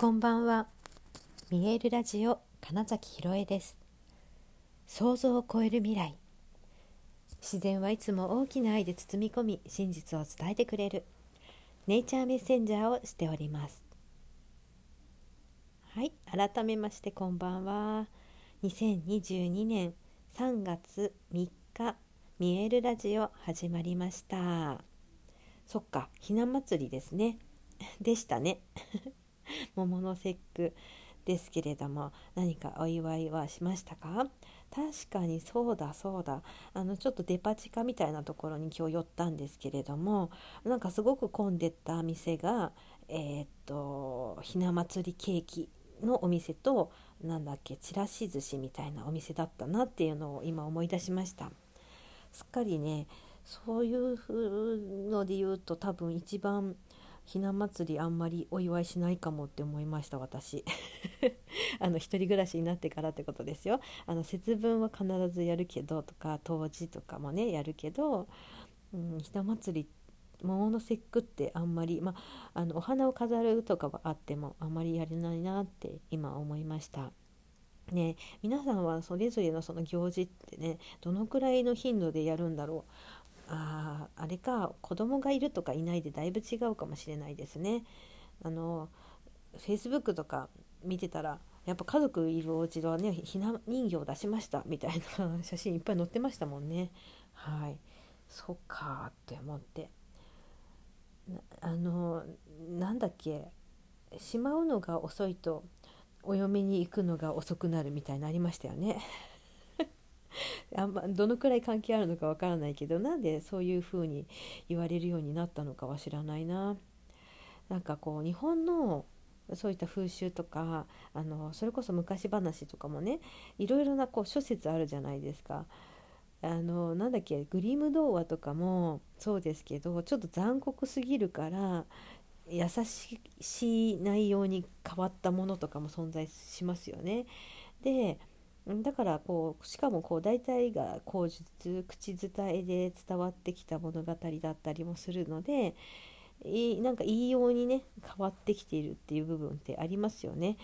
こんばんは。見えるラジオ金崎ひろえです。想像を超える未来。自然はいつも大きな愛で包み込み、真実を伝えてくれる。ネイチャーメッセンジャーをしております。はい、改めましてこんばんは。2022年3月3日、見えるラジオ始まりました。そっか、ひな祭りですね。でしたね。桃の節句ですけれども何かお祝いはしましたか？確かにそうだそうだ。あのちょっとデパ地下みたいなところに今日寄ったんですけれどもなんかすごく混んでった店がえー、っとひな祭りケーキのお店となんだっけちらし寿司みたいなお店だったなっていうのを今思い出しました。すっかりねそういうので言うと多分一番ひな祭りあんまりお祝いしないかもって思いました私。あの一人暮らしになってからってことですよ。あの節分は必ずやるけどとか冬至とかもねやるけど、うん、ひな祭り桃の節句ってあんまり、まあ、のお花を飾るとかはあってもあんまりやれないなって今思いました。ね、皆さんはそれぞれのその行事ってねどのくらいの頻度でやるんだろう。ああれか子供がいるとかいないでだいぶ違うかもしれないですね。あのフェイスブックとか見てたらやっぱ家族いるお家はねひな人形を出しましたみたいな写真いっぱい載ってましたもんね。はいそっかって思ってあのなんだっけしまうのが遅いとお嫁に行くのが遅くなるみたいなありましたよね。あんまどのくらい関係あるのかわからないけどなんでそういうふうに言われるようになったのかは知らないな。なんかこう日本のそういった風習とかあのそれこそ昔話とかもねいろいろなこう諸説あるじゃないですか。あのなんだっけグリム童話とかもそうですけどちょっと残酷すぎるから優しい内容に変わったものとかも存在しますよね。でだからこうしかもこう大体が口述口伝えで伝わってきた物語だったりもするのでなんか言いようにね変わってきているっていう部分ってありますよね。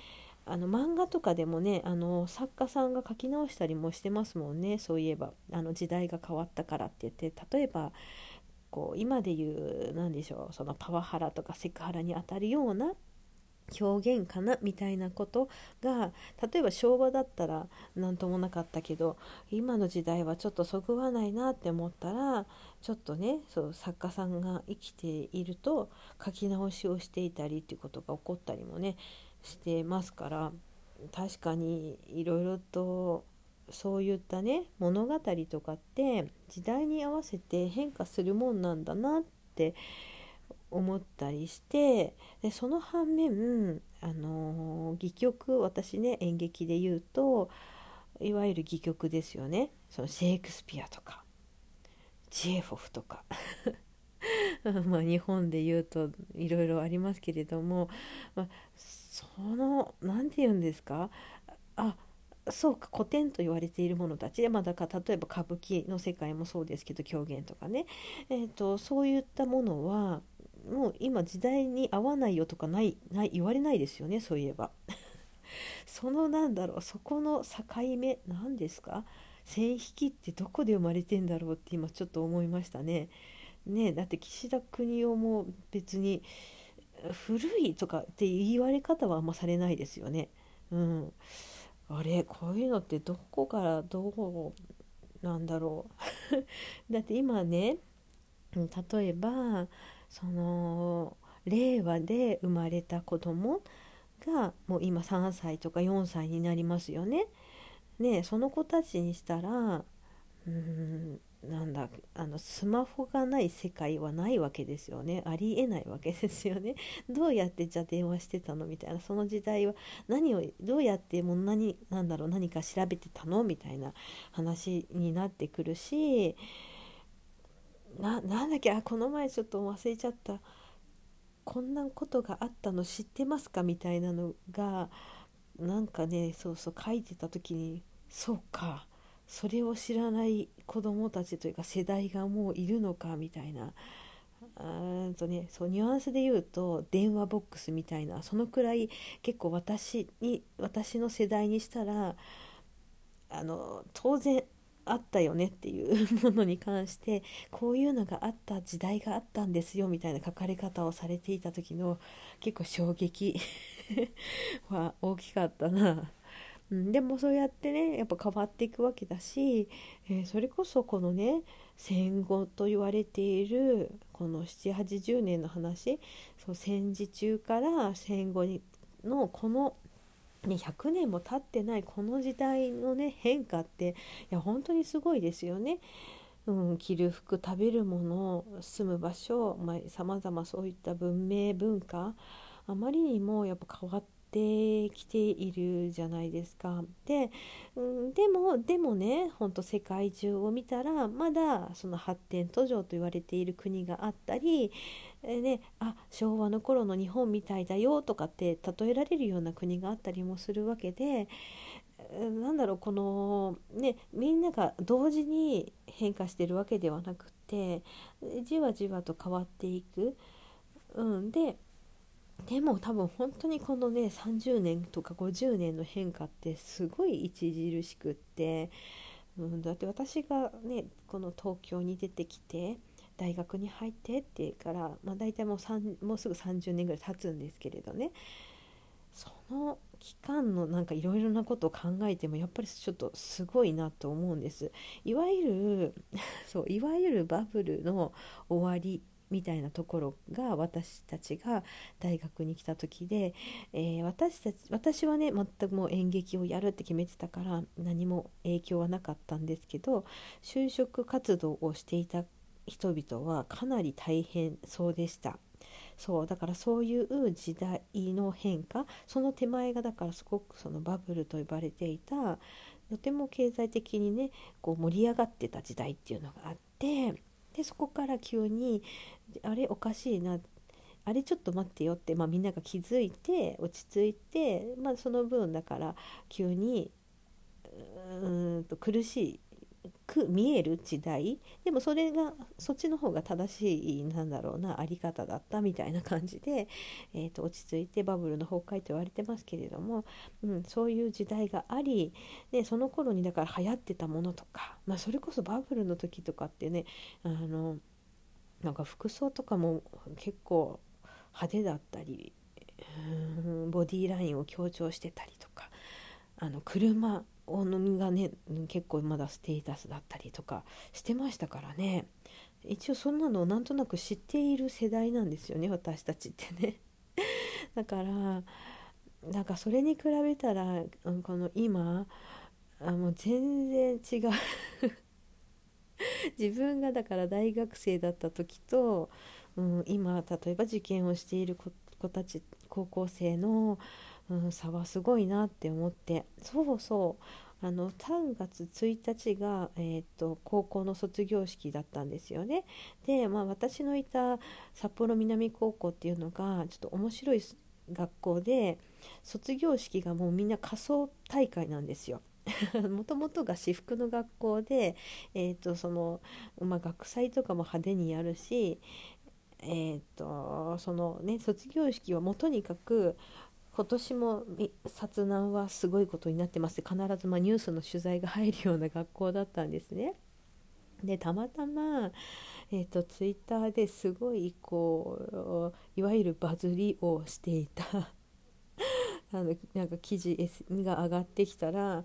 あの漫画とかでもねあの作家さんが書き直したりもしてますもんねそういえばあの時代が変わったからって言って例えばこう今で言う何でしょうそのパワハラとかセクハラにあたるような表現かなみたいなことが例えば昭和だったら何ともなかったけど今の時代はちょっとそぐわないなって思ったらちょっとねそう作家さんが生きていると書き直しをしていたりっていうことが起こったりもねしてますから確かにいろいろとそういったね物語とかって時代に合わせて変化するもんなんだなって思思ったりしてでその反面、あの戯曲私ね演劇で言うといわゆる戯曲ですよね。そのシェイクスピアとかチエフォフとか。まあ日本で言うといろいろありますけれども、まあ、その何て言うんですか？あそうか古典と言われているものたち。で、まあ、だから例えば歌舞伎の世界もそうですけど狂言とかね、えーとそういったものはもう今時代に合わないよとかないない言われないですよねそういえば そのなんだろうそこの境目何ですか？線引きってどこで生まれてんだろうって今ちょっと思いましたね。ねだって岸田邦夫も別に古いとかって言われ方はあんまされないですよね。うん、あれこういうのってどこからどうなんだろう だって今ね例えばその令和で生まれた子供がもう今3歳とか4歳になりますよね。ねその子たちにしたらうんなんだあのスマホがない世界はないわけですよね。ありえないわけですよね。どうやってじゃあ電話してたのみたいな。その時代は何をどうやってもう何なんだろう何か調べてたのみたいな話になってくるしななんだっけ？あこの前ちょっと忘れちゃった。こんなことがあったの知ってますか？みたいなのがなんかねそうそう書いてた時にそうか。それを知らない子どもたちというか世代がもういるのかみたいな。あとねそうニュアンスで言うと電話ボックスみたいな。そのくらい結構私に私の世代にしたらあの当然あったよねっていう ものに関してこういうのがあった時代があったんですよみたいな書かれ方をされていた時の結構衝撃 は大きかったな。うん、でもそうやってねやっぱ変わっていくわけだし、えー、それこそこのね戦後と言われているこの780年の話そう戦時中から戦後にのこのね、100年も経ってないこの時代のね変化っていや本当にすごいですよね。うん、着る服食べるもの住む場所さまざ、まそういった文明文化あまりにもやっぱ変わってきているじゃないですか。で、うん、でもでもねほんと世界中を見たらまだその発展途上と言われている国があったり、え、ね、あ昭和の頃の日本みたいだよとかって例えられるような国があったりもするわけで。なんだろうこのねみんなが同時に変化してるわけではなくてじわじわと変わっていく。うん、ででも多分本当にこのね30年とか50年の変化ってすごい著しくって、うん、だって私がねこの東京に出てきて大学に入ってって言うから、まあ、大体もうもうすぐ30年ぐらい経つんですけれどねその期間のなんかいろいろなことを考えてもやっぱりちょっとすごいなと思うんです。いわゆる そういわゆるバブルの終わりみたいなところが私たちが大学に来た時で、えー、私たち私はね全くもう演劇をやるって決めてたから何も影響はなかったんですけど就職活動をしていた人々はかなり大変そうでした。そうだからそういう時代の変化その手前がだからすごくそのバブルと呼ばれていたとても経済的にねこう盛り上がってた時代っていうのがあってでそこから急にあれおかしいなあれちょっと待ってよって、まあ、みんなが気づいて落ち着いて、まあ、その分だから急にうんと苦しいく見える時代。でもそれがそっちの方が正しいなんだろうなあり方だったみたいな感じで、えーと、落ち着いてバブルの崩壊と言われてますけれども、うん、そういう時代がありでその頃にだから流行ってたものとか、まあ、それこそバブルの時とかってねあのなんか服装とかも結構派手だったりボディーラインを強調してたりとかあの車お飲みがね結構まだステータスだったりとかしてましたからね。一応そんなのをなんとなく知っている世代なんですよね私たちってね。だからなんかそれに比べたらこの今あもう全然違う。自分がだから大学生だった時と、うん、今例えば受験をしている子たち高校生のうん、差はすごいなって思ってそうそうあの3月1日が、えーと、高校の卒業式だったんですよね。で、まあ、私のいた札幌南高校っていうのがちょっと面白い学校で卒業式がもうみんな仮装大会なんですよ。もともとが私服の学校で、えーとそのまあ、学祭とかも派手にやるし、えーとそのね、卒業式はもうとにかく今年も殺難はすごいことになってます。必ずまニュースの取材が入るような学校だったんですね。でたまたま、えーと、ツイッターですごいこういわゆるバズりをしていた。あのなんか記事が上がってきたら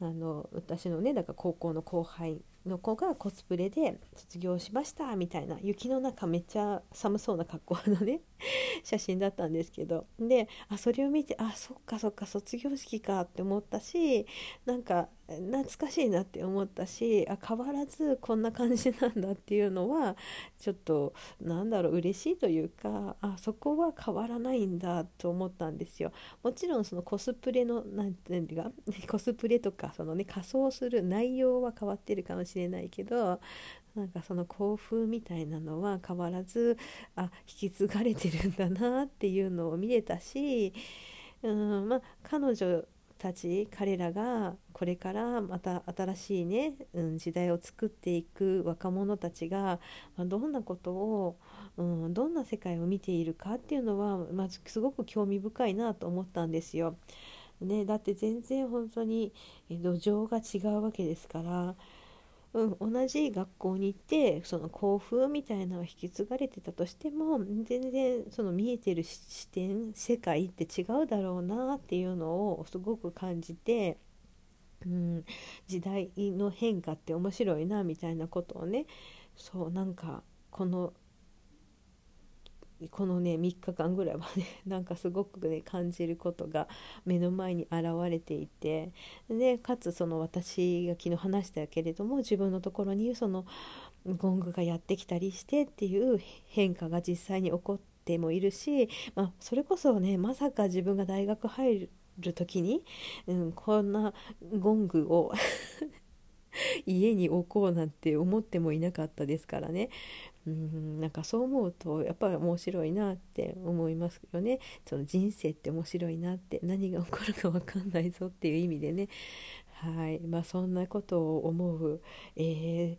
あの私のねだから高校の後輩の子がコスプレで卒業しましたみたいな。雪の中めっちゃ寒そうな格好のね。写真だったんですけど。であそれを見てあそっかそっか卒業式かって思ったしなんか懐かしいなって思ったしあ変わらずこんな感じなんだっていうのはちょっとなんだろう嬉しいというかあそこは変わらないんだと思ったんですよ。もちろんそのコスプレの何ていうかコスプレとかそのね仮装する内容は変わってるかもしれないけどなんかその興奮みたいなのは変わらずあ引き継がれてるんだなっていうのを見れたしうんまあ彼女たち彼らがこれからまた新しいね、うん、時代を作っていく若者たちが、まあ、どんなことを、うん、どんな世界を見ているかっていうのは、まあ、すごく興味深いなと思ったんですよ。ね、だって全然本当に土壌が違うわけですから、うん、同じ学校に行ってその校風みたいなのを引き継がれてたとしても全然その見えてる視点世界って違うだろうなっていうのをすごく感じて。うん、時代の変化って面白いなみたいなことをねそうなんかこのこのね3日間ぐらいはね なんかすごくね感じることが目の前に現れていてでかつその私が昨日話したけれども自分のところにそのゴングがやってきたりしてっていう変化が実際に起こってもいるし、まあ、それこそねまさか自分が大学入る時に、うん、こんなゴングを 家に置こうなんて思ってもいなかったですからね。うんなんかそう思うとやっぱり面白いなって思いますよね。その人生って面白いなって。何が起こるか分かんないぞっていう意味でね。はい。まあそんなことを思う、えー、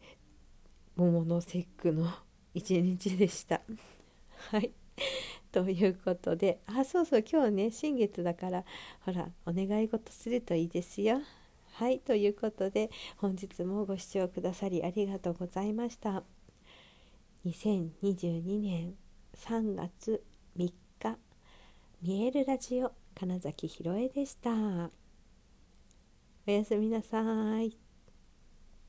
桃の節句の一日でした。はい。ということで。あそうそう。今日ね新月だからほらお願い事するといいですよ。はいということで本日もご視聴くださりありがとうございました。2022年3月3日見えるラジオ金崎ひろえでしたおやすみなさい